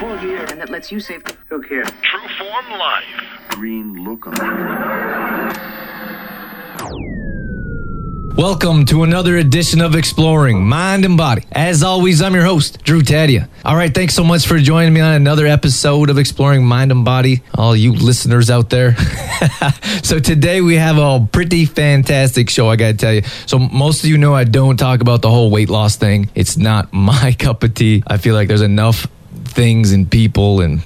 Cold year, and that lets you save. Who cares? True Form Life. Green lookum. Welcome to another edition of Exploring Mind and Body. As always, I'm your host, Drew Tadia. All right, thanks so much for joining me on another episode of Exploring Mind and Body, all you listeners out there. so today we have a pretty fantastic show, I gotta tell you. So most of you know I don't talk about the whole weight loss thing. It's not my cup of tea. I feel like there's enough things and people and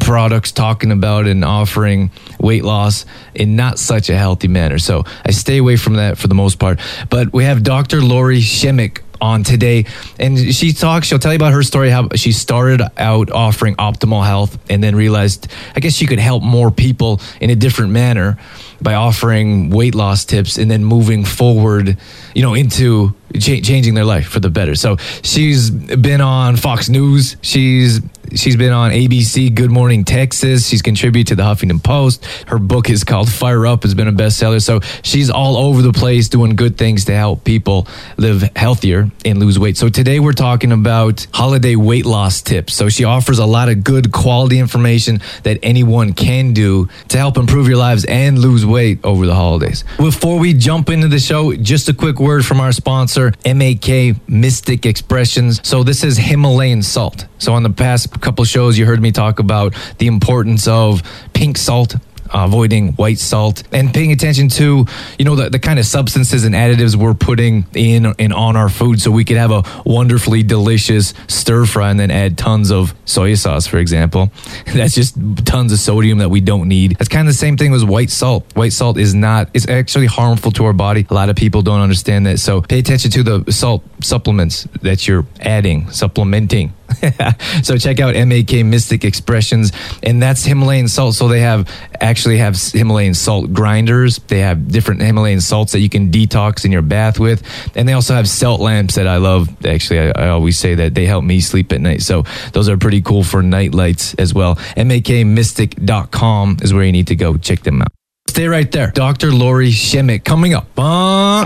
products talking about and offering weight loss in not such a healthy manner. So I stay away from that for the most part. But we have Dr. Lori Shemek on today. And she talks she'll tell you about her story how she started out offering optimal health and then realized i guess she could help more people in a different manner by offering weight loss tips and then moving forward you know into cha- changing their life for the better. So she's been on fox news. She's she's been on abc good morning texas. She's contributed to the huffington post. Her book is called fire up. Has been a bestseller. So she's all over the place doing good things to help people live healthier and lose weight. So today we're talking about holiday weight loss tips. So she offers a lot of good quality information that anyone can do to help improve your lives and lose weight over the holidays. Before we jump into the show just a quick word from our sponsor mak mystic expressions. So this is himalayan salt. So on the past couple shows you heard me talk about the importance of pink salt uh, avoiding white salt and paying attention to you know the, the kind of substances and additives we're putting in and on our food so we could have a wonderfully delicious stir fry and then add tons of soy sauce for example. That's just tons of sodium that we don't need. It's kind of the same thing as white salt. White salt is not it's actually harmful to our body. A lot of people don't understand that. So pay attention to the salt supplements that you're adding supplementing so check out MAK Mystic Expressions, and that's Himalayan salt. So they have actually have Himalayan salt grinders. They have different Himalayan salts that you can detox in your bath with, and they also have salt lamps that I love. Actually, I, I always say that they help me sleep at night. So those are pretty cool for night lights as well. MAKMystic.com is where you need to go. Check them out. Stay right there. Dr. Lori Shemek coming up. Uh,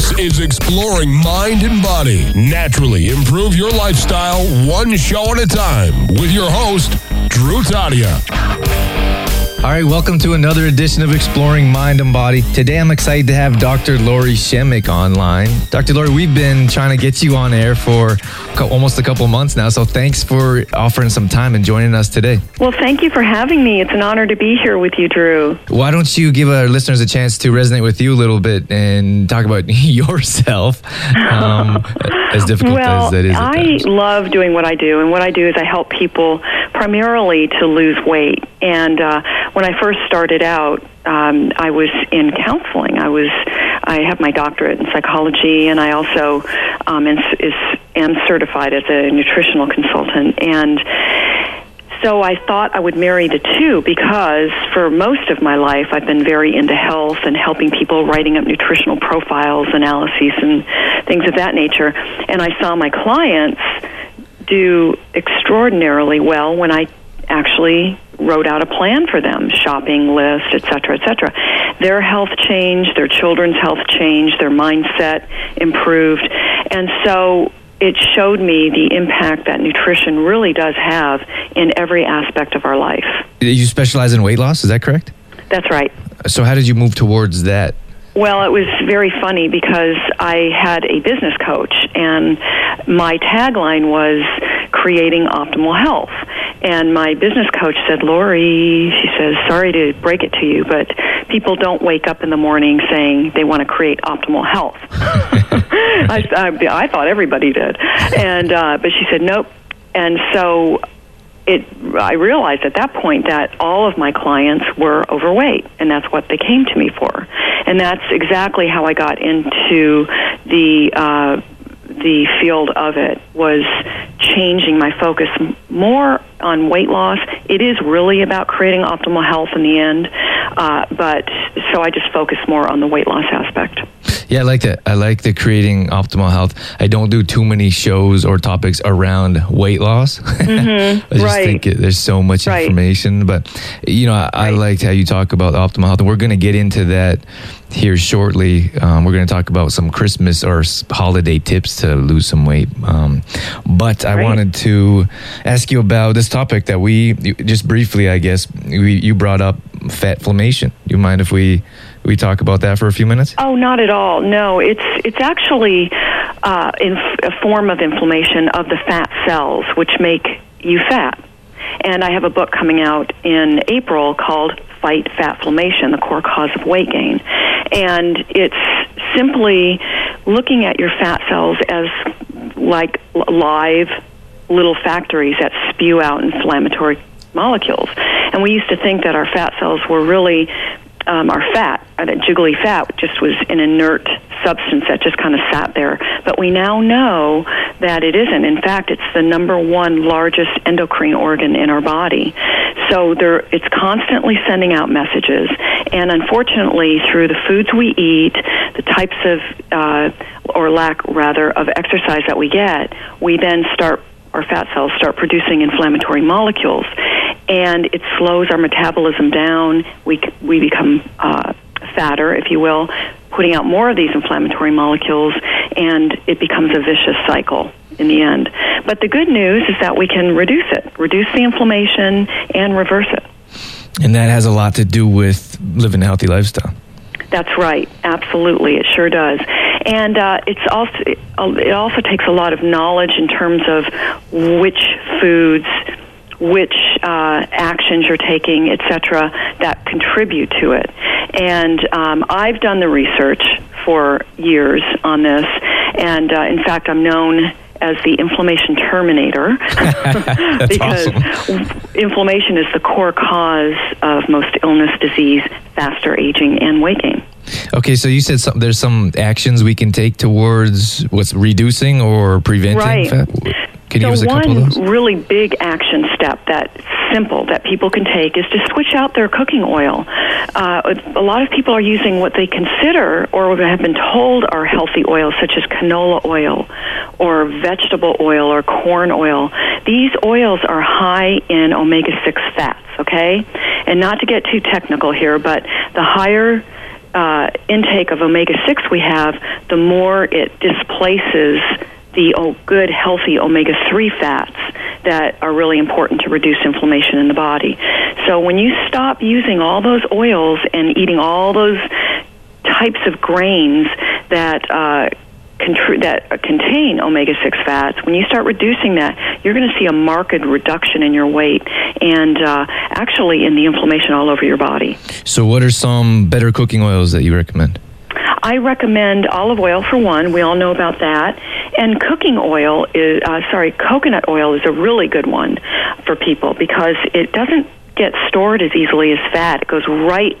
This is Exploring Mind and Body. Naturally improve your lifestyle one show at a time with your host, Drew Tadia. All right, welcome to another edition of Exploring Mind and Body. Today I'm excited to have Dr. Lori Shemek online. Dr. Lori, we've been trying to get you on air for co- almost a couple months now, so thanks for offering some time and joining us today. Well, thank you for having me. It's an honor to be here with you, Drew. Why don't you give our listeners a chance to resonate with you a little bit and talk about yourself, um, as difficult well, as that is? I love doing what I do, and what I do is I help people primarily to lose weight. And uh, when I first started out, um, I was in counseling. I was I have my doctorate in psychology, and I also um, is, is, am certified as a nutritional consultant. And so I thought I would marry the two because for most of my life I've been very into health and helping people writing up nutritional profiles, analyses, and things of that nature. And I saw my clients do extraordinarily well when I actually wrote out a plan for them, shopping list, et cetera, et cetera. Their health changed, their children's health changed, their mindset improved. And so it showed me the impact that nutrition really does have in every aspect of our life. You specialize in weight loss, is that correct? That's right. So how did you move towards that? Well, it was very funny because I had a business coach, and my tagline was creating optimal health. And my business coach said, Lori, she says, sorry to break it to you, but people don't wake up in the morning saying they want to create optimal health. I, I, I thought everybody did. And, uh, but she said, nope. And so it I realized at that point that all of my clients were overweight and that's what they came to me for. And that's exactly how I got into the uh the field of it was changing my focus more on weight loss. It is really about creating optimal health in the end, uh, but so I just focus more on the weight loss aspect. Yeah, I like that. I like the creating optimal health. I don't do too many shows or topics around weight loss. I just Mm-hmm. right. think it, there's so much Right. information. But, you know, I, I liked how you talk about optimal health. And we're going to get into that here shortly. Um, we're going to talk about some Christmas or holiday tips to lose some weight. Um, but I wanted to ask you about this topic that we, just briefly, I guess, we, you brought up fat inflammation. You mind if we, we talk about that for a few minutes? Oh, not at all. No, it's it's actually uh, a form of inflammation of the fat cells, which make you fat. And I have a book coming out in April called Fight Fat Inflammation: The Core Cause of Weight Gain, and it's simply looking at your fat cells as like live little factories that spew out inflammatory molecules. And we used to think that our fat cells were really um, our fat, uh, that jiggly fat just was an inert substance that just kind of sat there. But we now know that it isn't. In fact, it's the number one largest endocrine organ in our body. So there, it's constantly sending out messages. And unfortunately, through the foods we eat, the types of, uh, or lack rather, of exercise that we get, we then start our fat cells start producing inflammatory molecules, and it slows our metabolism down. We we become uh, fatter, if you will, putting out more of these inflammatory molecules, and it becomes a vicious cycle in the end. But the good news is that we can reduce it, reduce the inflammation, and reverse it. And that has a lot to do with living a healthy lifestyle. That's right. Absolutely, it sure does. And uh, it's also it also takes a lot of knowledge in terms of which foods, which uh, actions you're taking, etc., that contribute to it. And um, I've done the research for years on this, and uh, in fact, I'm known as the inflammation terminator because inflammation is the core cause of most illness, disease, faster aging, and weight gain. Okay, so you said some, there's some actions we can take towards what's reducing or preventing Right. fat. Can you give us so a couple one of those? really big action step that simple that people can take is to switch out their cooking oil. Uh, a lot of people are using what they consider or have been told are healthy oils, such as canola oil or vegetable oil or corn oil. These oils are high in omega six fats. Okay, and not to get too technical here, but the higher uh, intake of omega 6 we have, the more it displaces the oh, good, healthy omega 3 fats that are really important to reduce inflammation in the body. So when you stop using all those oils and eating all those types of grains that uh, that contain omega six fats, when you start reducing that, you're going to see a marked reduction in your weight and uh, actually in the inflammation all over your body. So, what are some better cooking oils that you recommend? I recommend olive oil for one. We all know about that. And cooking oil is, uh, sorry, coconut oil is a really good one for people because it doesn't get stored as easily as fat. It goes right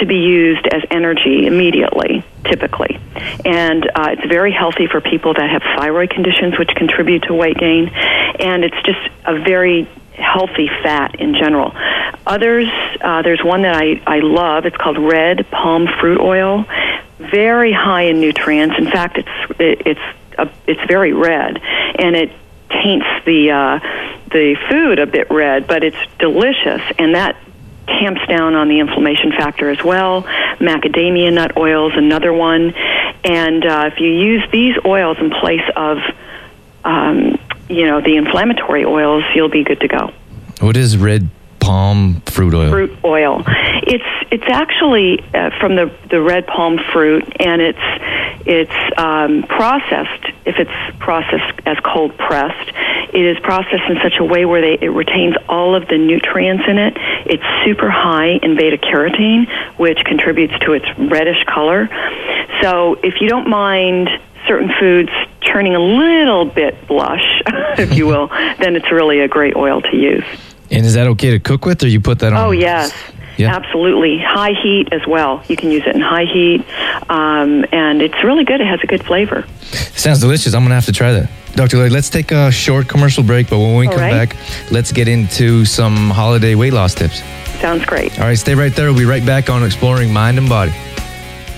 to be used as energy immediately, typically. And uh, it's very healthy for people that have thyroid conditions, which contribute to weight gain. And it's just a very healthy fat in general. Others, uh, there's one that I, I love. It's called red palm fruit oil. Very high in nutrients. In fact, it's it, it's a, it's very red, and it taints the uh, the food a bit red, but it's delicious, and that tamps down on the inflammation factor as well. Macadamia nut oil is another one, and uh, if you use these oils in place of um, you know the inflammatory oils, you'll be good to go. What is red palm fruit oil? Fruit oil. It's it's actually uh, from the the red palm fruit, and it's it's um, processed. If it's processed as cold pressed, it is processed in such a way where they, it retains all of the nutrients in it. It's super high in beta carotene, which contributes to its reddish color. So if you don't mind certain foods turning a little bit blush, if you will, then it's really a great oil to use. And is that okay to cook with, or you put that on? Oh yes, Yeah. absolutely. High heat as well. You can use it in high heat, um, and it's really good. It has a good flavor. Sounds delicious. I'm gonna have to try that. Dr. Lori, let's take a short commercial break, but when we All come right. back, let's get into some holiday weight loss tips. Sounds great. All right, stay right there. We'll be right back on Exploring Mind and Body.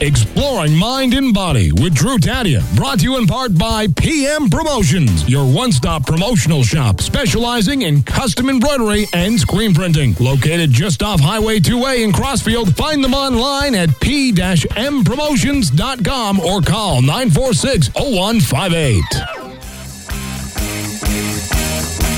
Exploring Mind and Body with Drew Tadia. Brought to you in part by PM Promotions, your one stop promotional shop specializing in custom embroidery and screen printing. Located just off Highway 2A in Crossfield, find them online at p-mpromotions.com or call 946 0158.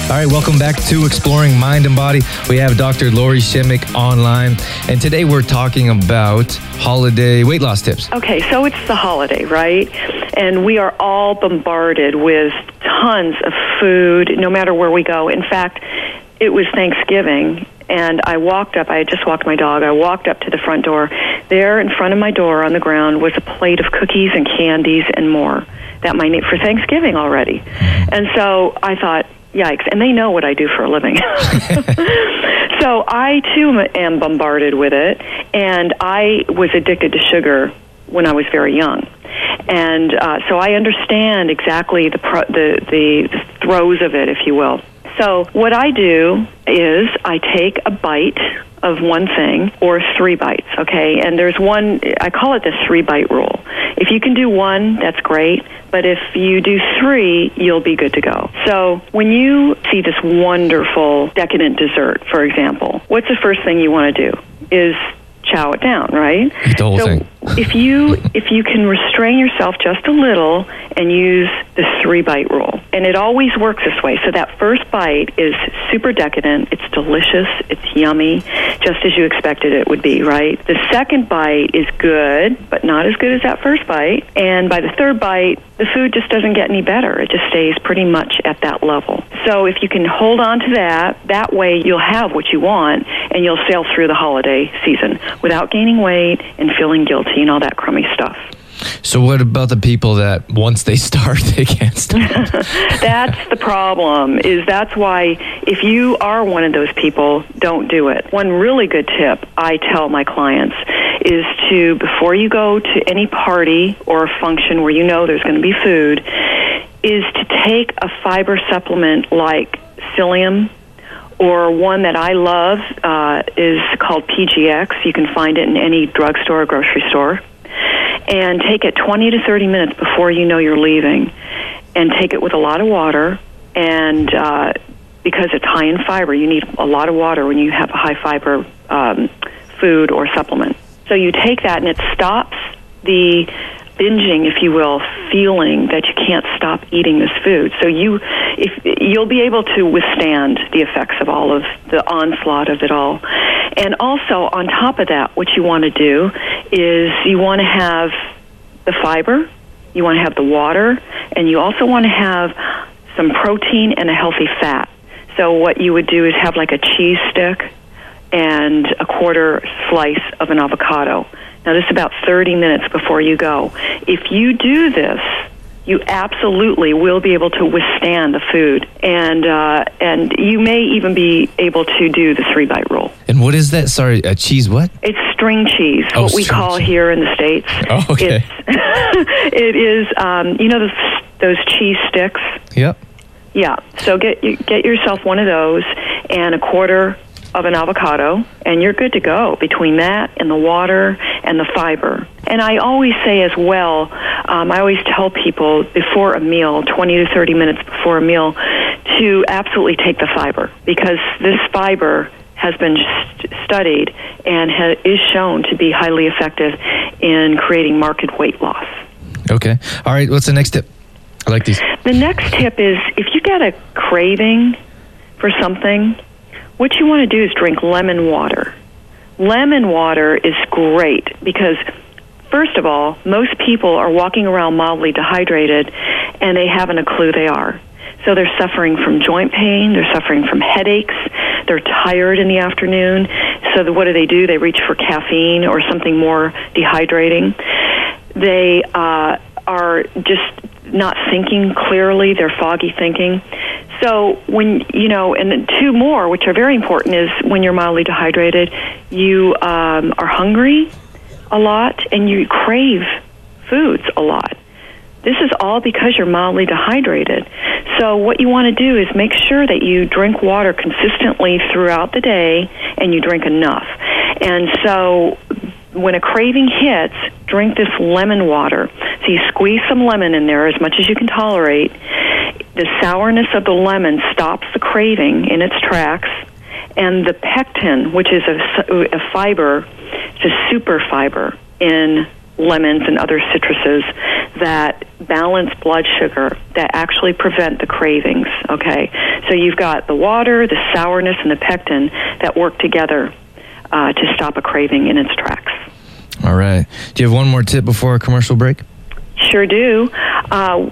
All right, welcome back to Exploring Mind and Body. We have Dr. Lori Shemek online, and today we're talking about holiday weight loss tips. Okay, so it's the holiday, right? And we are all bombarded with tons of food no matter where we go. In fact, it was Thanksgiving, and I walked up. I had just walked my dog. I walked up to the front door. There, in front of my door on the ground, was a plate of cookies and candies and more that my need for Thanksgiving already. And so I thought, yikes. And they know what I do for a living. so I too am bombarded with it. And I was addicted to sugar when I was very young. And uh, so I understand exactly the, pro- the, the, the throes of it, if you will. So what I do is I take a bite of one thing or three bites, okay? And there's one, I call it the three bite rule. If you can do one, that's great. But if you do three, you'll be good to go. So when you see this wonderful decadent dessert, for example, what's the first thing you want to do? Is chow it down, right? Eat The whole so thing. If you if you can restrain yourself just a little and use the three bite rule, and it always works this way. So that first bite is super decadent. It's delicious. It's yummy, just as you expected it would be, right? The second bite is good, but not as good as that first bite. And by the third bite, the food just doesn't get any better. It just stays pretty much at that level. So if you can hold on to that, that way you'll have what you want and you'll sail through the holiday season without gaining weight and feeling guilty and all that crummy stuff. So, what about the people that once they start, they can't stop? that's the problem is that's why if you are one of those people don't do it one really good tip i tell my clients is to before you go to any party or function where you know there's going to be food is to take a fiber supplement like psyllium or one that I love uh, is called PGX. You can find it in any drugstore or grocery store and take it 20 to 30 minutes before you know you're leaving, and take it with a lot of water. And uh, because it's high in fiber, you need a lot of water when you have a high fiber um, food or supplement. So you take that, and it stops the binging, if you will, feeling that you can't stop eating this food. So you, if you'll be able to withstand the effects of all of the onslaught of it all. And also on top of that, what you want to do is you want to have the fiber, you want to have the water, and you also want to have some protein and a healthy fat. So what you would do is have like a cheese stick and a quarter slice of an avocado. Now, this is about 30 minutes before you go. If you do this, you absolutely will be able to withstand the food, and uh, and you may even be able to do the three bite rule. and what is that? Sorry, a cheese what? It's string cheese, Oh, what we call cheese. here in the states. Oh, okay. It is, um, you know, those, those cheese sticks. Yep. Yeah. So get get yourself one of those and a quarter of an avocado, and you're good to go. Between that and the water and the fiber. And I always say as well, um, I always tell people before a meal, 20 to 30 minutes before a meal, to absolutely take the fiber because this fiber has been st- studied and ha- is shown to be highly effective in creating marked weight loss. Okay. All right. What's the next tip? I like these. The next tip is if you get a craving for something, what you want to do is drink lemon water. Lemon water is great because, first of all, most people are walking around mildly dehydrated and they haven't a clue they are. So they're suffering from joint pain, they're suffering from headaches, they're tired in the afternoon. So what do they do? They reach for caffeine or something more dehydrating. They uh, are just not thinking clearly, they're foggy thinking. So when you know, and then two more, which are very important, is when you're mildly dehydrated, you um, are hungry a lot and you crave foods a lot. This is all because you're mildly dehydrated. So what you want to do is make sure that you drink water consistently throughout the day and you drink enough. And so when a craving hits, drink this lemon water. So you squeeze some lemon in there as much as you can tolerate. The sourness of the lemon stops the craving in its tracks, and the pectin, which is a, a fiber, it's a super fiber in lemons and other citruses that balance blood sugar that actually prevent the cravings okay? So you've got the water the sourness and the pectin that work together uh, to stop a craving in its tracks. All right. Do you have one more tip before a commercial break? Sure do. Uh,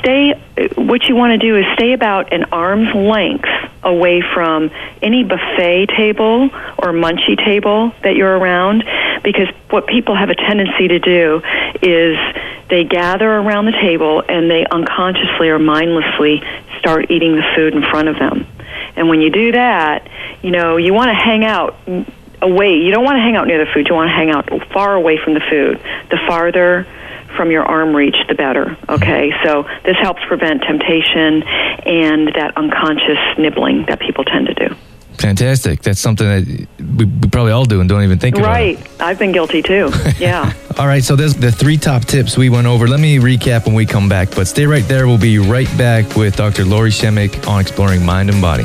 stay what you want to do is stay about an arm's length away from any buffet table or munchie table that you're around because what people have a tendency to do is they gather around the table and they unconsciously or mindlessly start eating the food in front of them. And when you do that, you know, you want to hang out away. You don't want to hang out near the food. You want to hang out far away from the food. The farther from your arm reach, the better. Okay, mm-hmm. so this helps prevent temptation and that unconscious nibbling that people tend to do. Fantastic. That's something that we, we probably all do and don't even think about. Right. I've been guilty too. Yeah. all right. So there's the three top tips we went over. Let me recap when we come back. But stay right there. We'll be right back with Dr. Lori Shemek on exploring mind and body.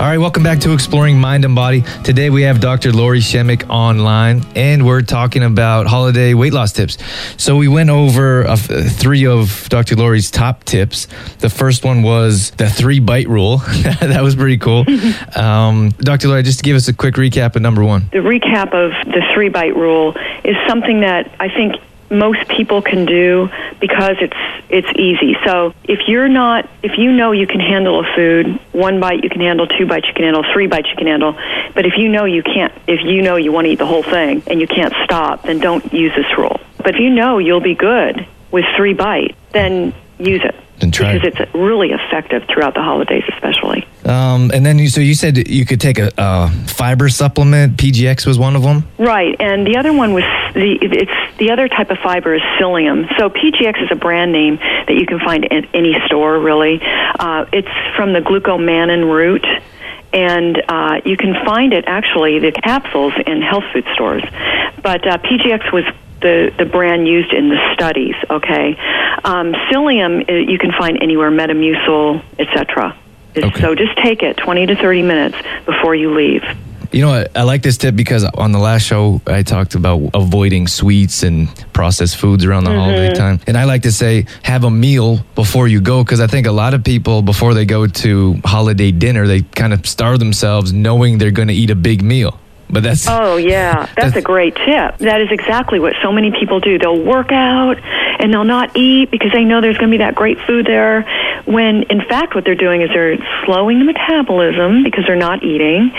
All right, welcome back to Exploring Mind and Body. Today we have Dr. Lori Shemek online, and we're talking about holiday weight loss tips. So we went over uh, three of Dr. Lori's top tips. The first one was the three bite rule. that was pretty cool. um, Dr. Lori, just to give us a quick recap of number one. The recap of the three bite rule is something that I think most people can do because it's it's easy. So if you're not if you know you can handle a food, one bite you can handle, two bites you can handle, three bites you can handle, but if you know you can't if you know you want to eat the whole thing and you can't stop, then don't use this rule. But if you know you'll be good with three bites, then use it. And try because it's really effective throughout the holidays especially. Um, and then you, so you said you could take a, a, fiber supplement. PGX was one of them. Right, and the other one was the it's the other type of fiber is psyllium. So PGX is a brand name that you can find in any store. Really, uh, it's from the glucomannan root and uh, you can find it actually the capsules in health food stores. But uh, PGX was the, the brand used in the studies. Okay, um, psyllium uh, you can find anywhere, Metamucil, etc. Okay. So just take it 20 to 30 minutes before you leave. You know, I, I like this tip because on the last show I talked about avoiding sweets and processed foods around the mm-hmm. holiday time. And I like to say have a meal before you go because I think a lot of people before they go to holiday dinner, they kind of starve themselves knowing they're going to eat a big meal. But that's oh yeah, that's, that's, a great tip. That is exactly what so many people do. They'll work out and they'll not eat because they know there's going to be that great food there. When in fact, what they're doing is they're slowing the metabolism because they're not eating,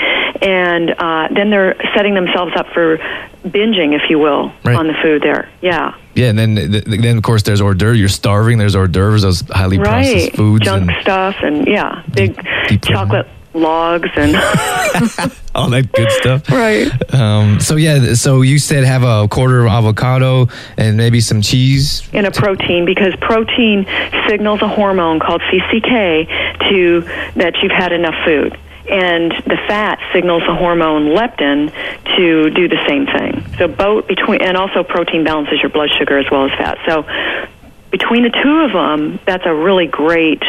and uh, then they're setting themselves up for binging, if you will, right. on the food there. Yeah. Yeah, and then then of course there's hors d'oeuvres. You're starving. There's hors d'oeuvres, those highly right. processed foods, junk and stuff, and yeah, big deep, deep chocolate logs and all that good stuff. Right. Um, so yeah, so you said have a quarter of avocado and maybe some cheese and a protein because protein signals a hormone called CCK to that you've had enough food. And the fat signals the hormone leptin to do the same thing. So both between and also protein balances your blood sugar as well as fat. So between the two of them, that's a really great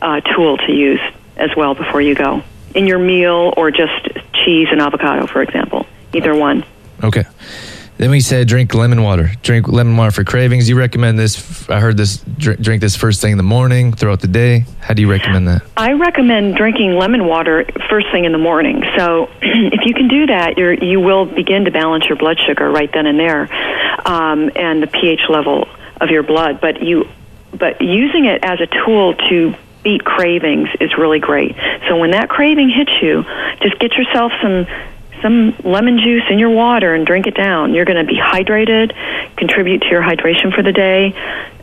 uh, tool to use as well before you go in your meal or just cheese and avocado, for example. Either one. Okay. Then we said drink lemon water. Drink lemon water for cravings. You recommend this? I heard this. Drink, drink this first thing in the morning, throughout the day. How do you recommend that? I recommend drinking lemon water first thing in the morning. So if you can do that, you you will begin to balance your blood sugar right then and there, um, and the pH level of your blood. But you, but using it as a tool to beat cravings is really great. So when that craving hits you, just get yourself some some lemon juice in your water and drink it down. You're going to be hydrated, contribute to your hydration for the day.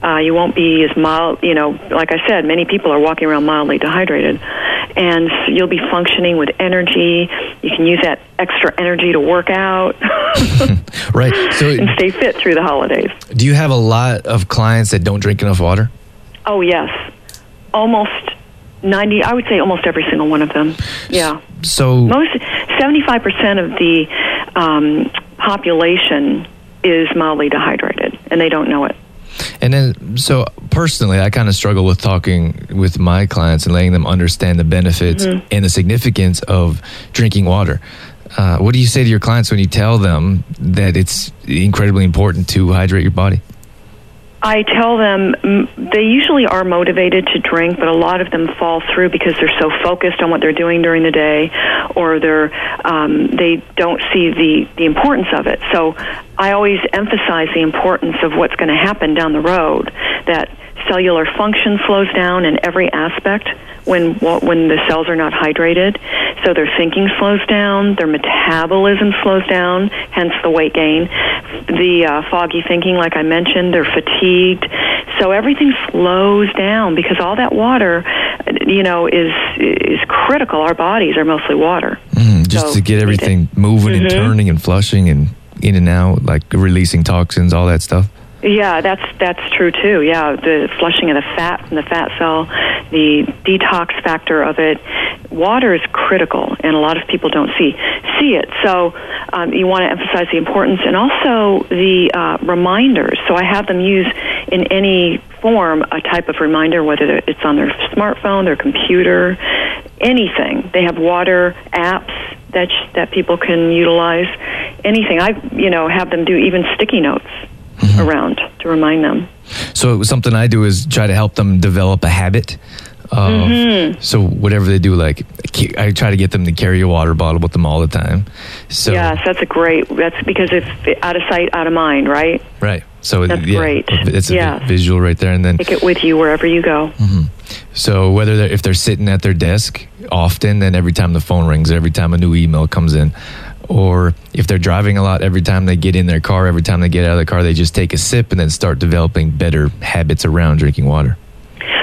Uh, you won't be as mild, you know, like I said, many people are walking around mildly dehydrated. And so you'll be functioning with energy. You can use that extra energy to work out right. So, and stay fit through the holidays. do you have a lot of clients that don't drink enough water? Oh, yes. Almost 90, I would say almost every single one of them. Yeah. So, Most 75% of the um, population is mildly dehydrated, and they don't know it. And then, so personally, I kind of struggle with talking with my clients and letting them understand the benefits Mm-hmm. and the significance of drinking water. Uh, what do you say to your clients when you tell them that it's incredibly important to hydrate your body? I tell them they usually are motivated to drink, but a lot of them fall through because they're so focused on what they're doing during the day, or they're um, they don't see the the importance of it. So I always emphasize the importance of what's going to happen down the road. That cellular function slows down in every aspect when when the cells are not hydrated. So their thinking slows down, their metabolism slows down, hence the weight gain. The uh, foggy thinking, like I mentioned, they're fatigued. So everything slows down because all that water, you know, is is critical. Our bodies are mostly water. Mm, just So, to get everything moving and Mhm. turning and flushing and in and out, like releasing toxins, all that stuff. Yeah, that's that's true too. Yeah, the flushing of the fat from the fat cell, the detox factor of it. Water is critical, and a lot of people don't see see it. So um, you want to emphasize the importance, and also the uh, reminders. So I have them use in any form a type of reminder, whether it's on their smartphone, their computer, anything. They have water apps that sh- that people can utilize. Anything. I you know have them do even sticky notes around to remind them. So something I do is try to help them develop a habit. Mm-hmm. So whatever they do, like I try to get them to carry a water bottle with them all the time. So yes, that's a great. That's because if out of sight, out of mind, right? right. So That's yeah, great. It's a Yeah. visual right there, and then Take it with you wherever you go. so whether they're, if they're sitting at their desk often, then every time the phone rings, every time a new email comes in, or if they're driving a lot, every time they get in their car, every time they get out of the car, they just take a sip and then start developing better habits around drinking water.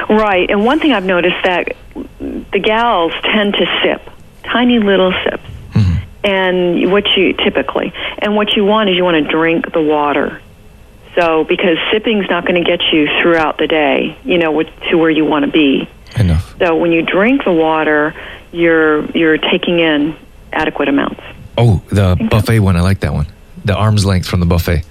Right. And one thing I've noticed that the gals tend to sip tiny little sips. Mm-hmm. And what you typically, and what you want is you want to drink the water. So, because sipping's not going to get you throughout the day, you know, with- to where you want to be. Enough. So, when you drink the water, you're you're taking in adequate amounts. Oh, the buffet one. I like that one. The arm's length from the buffet.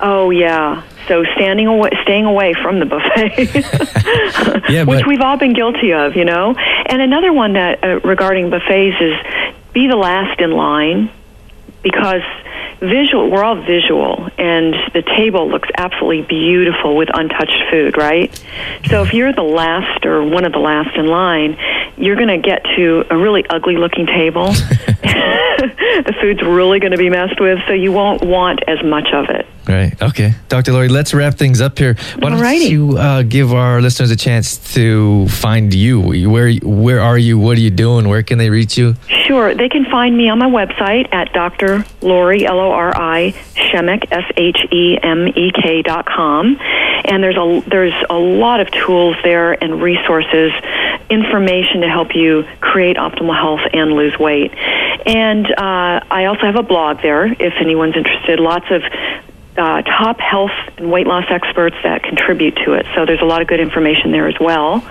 Oh yeah. So standing away, staying away from the buffet, Yeah, which we've all been guilty of, you know. And another one that uh, regarding buffets is be the last in line because visual. We're all visual, and the table looks absolutely beautiful with untouched food, right? So if you're the last or one of the last in line, you're going to get to a really ugly looking table. the food's really going to be messed with, so you won't want as much of it. Right. Okay. Dr. Lori, let's wrap things up here. Why don't Alrighty. you uh, give our listeners a chance to find you? Where Where are you? What are you doing? Where can they reach you? Sure. They can find me on my website at Dr. Lori, L O R I, Shemek, S H E M E K dot com. And there's a, there's a lot of tools there and resources, information to help you create optimal health and lose weight. And uh, I also have a blog there if anyone's interested. Lots of uh, top health and weight loss experts that contribute to it. So there's a lot of good information there as well.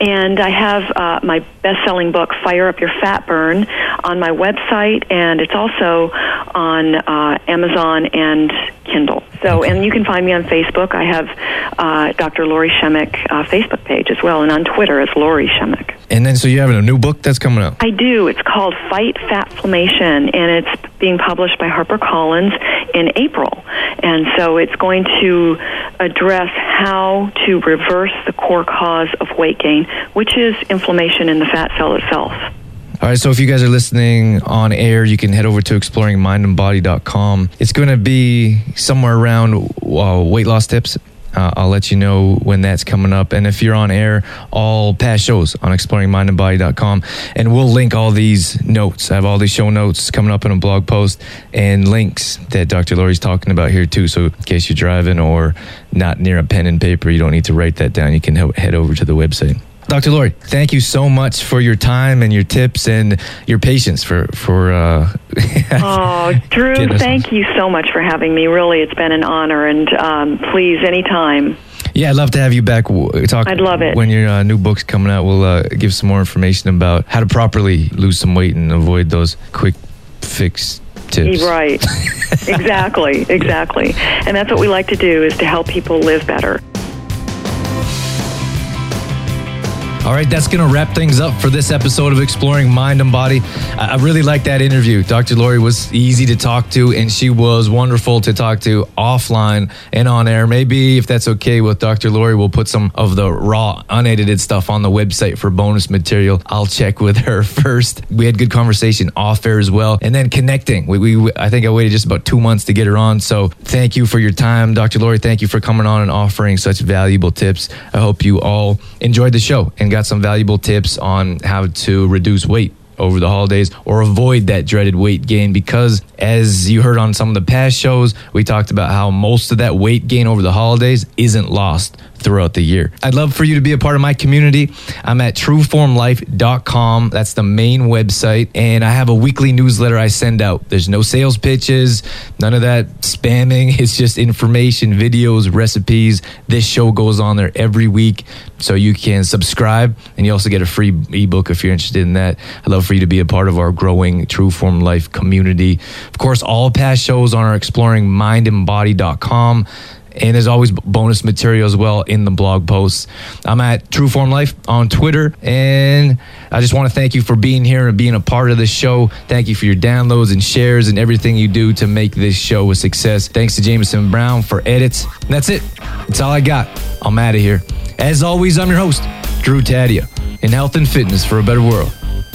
And I have uh, my best-selling book, Fire Up Your Fat Burn, on my website, and it's also on uh, Amazon and Kindle. So, and you can find me on Facebook. I have uh, Dr. Lori Shemek uh, Facebook page as well, and on Twitter as Lori Shemek. And then, so you're having a new book that's coming out. I do. It's called Fight Fatflammation, and it's being published by HarperCollins in April. And so it's going to address how to reverse the core cause of weight gain, which is inflammation in the fat cell itself. All right, so if you guys are listening on air, you can head over to exploringmindandbody.com. It's going to be somewhere around uh, weight loss tips, Uh, I'll let you know when that's coming up. And if you're on air, all past shows on exploringmindandbody.com. And we'll link all these notes. I have all these show notes coming up in a blog post and links that Dr. Lori's talking about here too. So in case you're driving or not near a pen and paper, you don't need to write that down. You can he- head over to the website. Dr. Lori, thank you so much for your time and your tips and your patience for for. Uh, Oh, Drew, thank you so much for having me. Really, it's been an honor, and um, please, anytime. yeah, I'd love to have you back. Talk. I'd love it. when your uh, new book's coming out. We'll uh, give some more information about how to properly lose some weight and avoid those quick fix tips. Right. exactly, exactly. And that's what we like to do is to help people live better. All right, that's going to wrap things up for this episode of Exploring Mind and Body. I really like that interview. Dr. Lori was easy to talk to, and she was wonderful to talk to offline and on air. Maybe if that's okay with Dr. Lori, we'll put some of the raw, unedited stuff on the website for bonus material. I'll check with her first. We had good conversation off air as well, and then connecting. We, we I think I waited just about two months to get her on. So thank you for your time, Dr. Lori. Thank you for coming on and offering such valuable tips. I hope you all enjoyed the show and got some valuable tips on how to reduce weight over the holidays or avoid that dreaded weight gain because as you heard on some of the past shows we talked about how most of that weight gain over the holidays isn't lost throughout the year. I'd love for you to be a part of my community. I'm at trueformlife.com. That's the main website and I have a weekly newsletter I send out. There's no sales pitches, none of that spamming. It's just information, videos, recipes. This show goes on there every week so you can subscribe and you also get a free ebook if you're interested in that. I'd love for you to be a part of our growing True Form Life community. Of course, all past shows on our exploringmindandbody.com. And there's always bonus material as well in the blog posts. I'm at True Form Life on Twitter. And I just want to thank you for being here and being a part of this show. Thank you for your downloads and shares and everything you do to make this show a success. Thanks to Jameson Brown for edits. And that's it. That's all I got. I'm out of here. As always, I'm your host, Drew Tadia, in health and fitness for a better world.